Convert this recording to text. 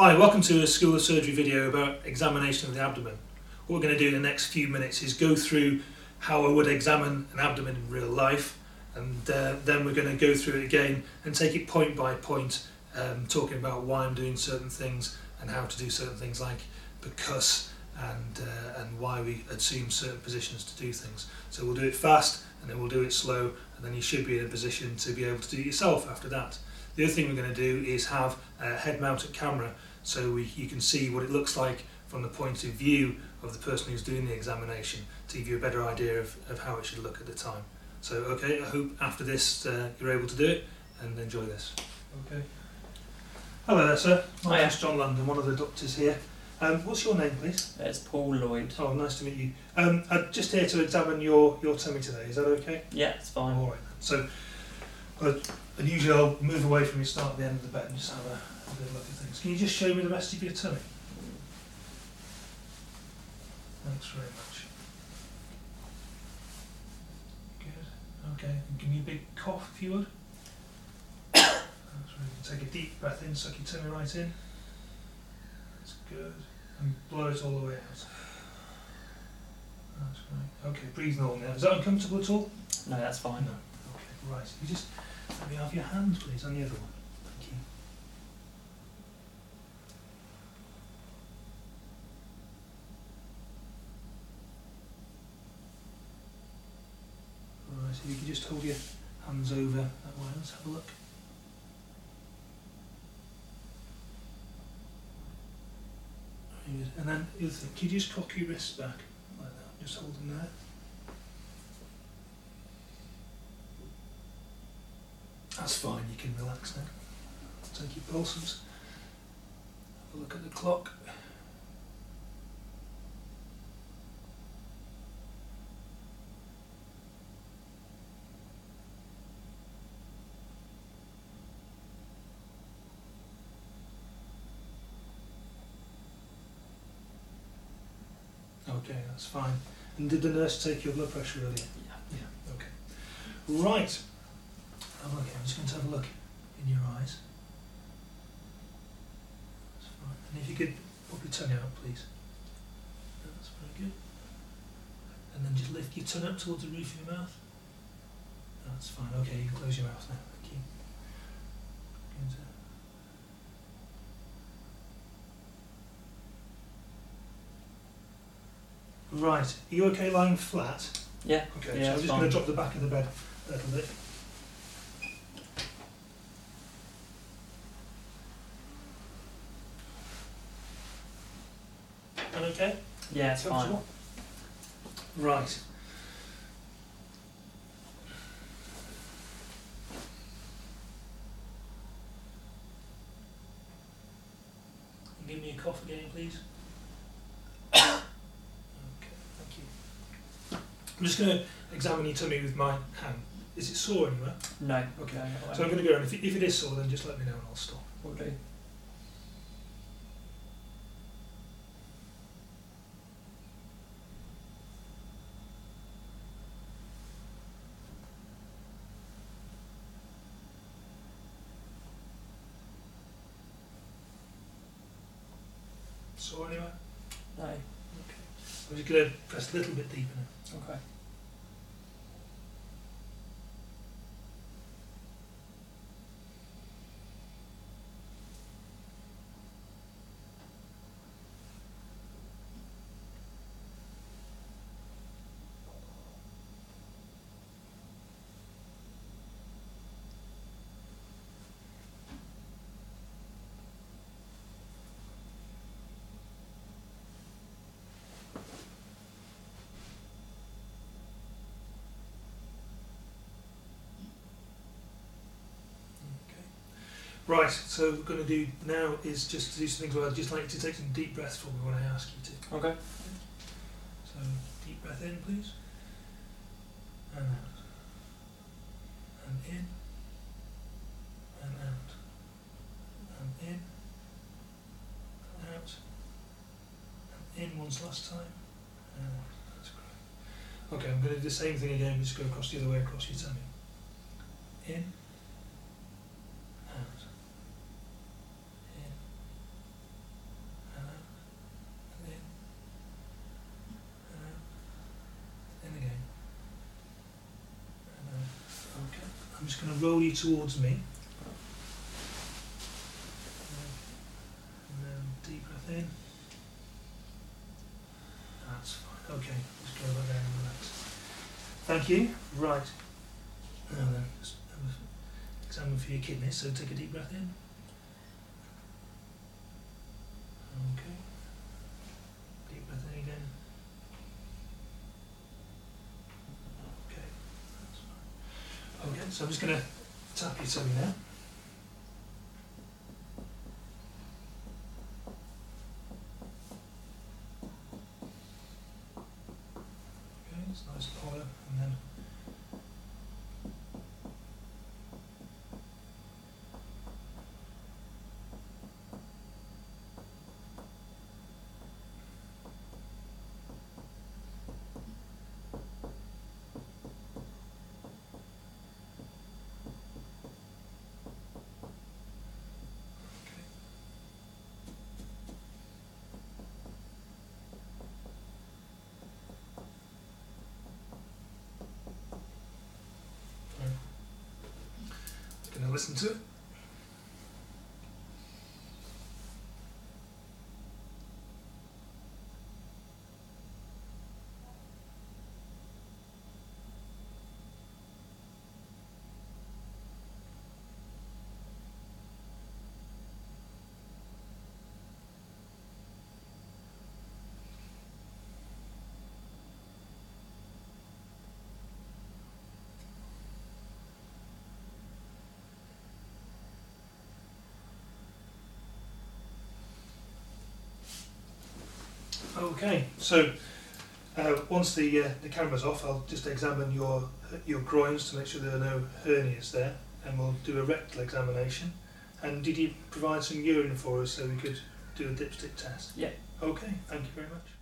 Hi, welcome to a School of Surgery video about examination of the abdomen. What we're going to do in the next few minutes is go through how I would examine an abdomen in real life and uh, then we're going to go through it again and take it point by point um, talking about why I'm doing certain things and how to do certain things like because and, uh, and why we assume certain positions to do things. So we'll do it fast and then we'll do it slow and then you should be in a position to be able to do it yourself after that. The other thing we're going to do is have a head mounted camera so we, you can see what it looks like from the point of view of the person who's doing the examination to give you a better idea of, of how it should look at the time. So okay, I hope after this uh, you're able to do it and enjoy this. Okay. Hello there sir, my Hiya. name's John London, one of the doctors here. Um, what's your name please? It's Paul Lloyd. Oh, nice to meet you. Um, I'm just here to examine your, your tummy today, is that okay? Yeah, it's fine. All right. So, and usually I'll move away from you, start at the end of the bed, and just have a, a good look at things. Can you just show me the rest of your tummy? Thanks very much. Good. Okay. And give me a big cough, if you would. That's really good. Take a deep breath in, suck your tummy right in. That's good. And blow it all the way out. That's great. Okay, breathe normal now. Is that uncomfortable at all? No, that's fine. No. Okay, right. You just let me have your hands, please, on the other one. Thank you. Right, so you can just hold your hands over that way. Let's have a look. And then thing, you just cock your wrists back like that? Just hold them there. That's fine, you can relax now. Take your pulses. Have a look at the clock. Okay, that's fine. And did the nurse take your blood pressure earlier? Yeah. Yeah, okay. Right. Oh, okay, I'm just going to have a look in your eyes. That's fine. And if you could pop your tongue out, please. That's very good. And then just lift your tongue up towards the roof of your mouth. That's fine. Okay, you can close your mouth now. Thank you. Good. Right. Are you okay lying flat? Yeah. Okay, Yeah, so I'm just going to drop the back of the bed a little bit. And okay? Yeah, it's fine. Right. Give me a cough again, please. okay, thank you. I'm just going to examine your tummy with my hand. Is it sore anywhere? No. Okay. So I'm going to go, and if it, if it is sore, then just let me know and I'll stop. Will Sore anywhere? No. Okay. I'm just going to press a little bit deeper now. Okay. Right, so what we're going to do now is just to do some things where I'd just like to take some deep breaths for me when I ask you to. Okay. So, deep breath in, please. And out. And in. And out. And in. And out. And in once last time. And out. That's great. Okay, I'm going to do the same thing again, just go across the other way across your tummy. In. Just going to roll you towards me. And then deep breath in. That's fine. Okay, just go back down and relax. Thank you. Right. Now then, examine for your kidneys. So take a deep breath in. Okay. Deep breath in again. Okay. Okay, so I'm just going to tap your tummy now. Okay, it's nice and hollow, and then listen to Okay, so uh, once the uh, the camera's off, I'll just examine your your groins to make sure there are no hernias there, and we'll do a rectal examination. And did you provide some urine for us so we could do a dipstick test? Yeah. Okay, thank you very much.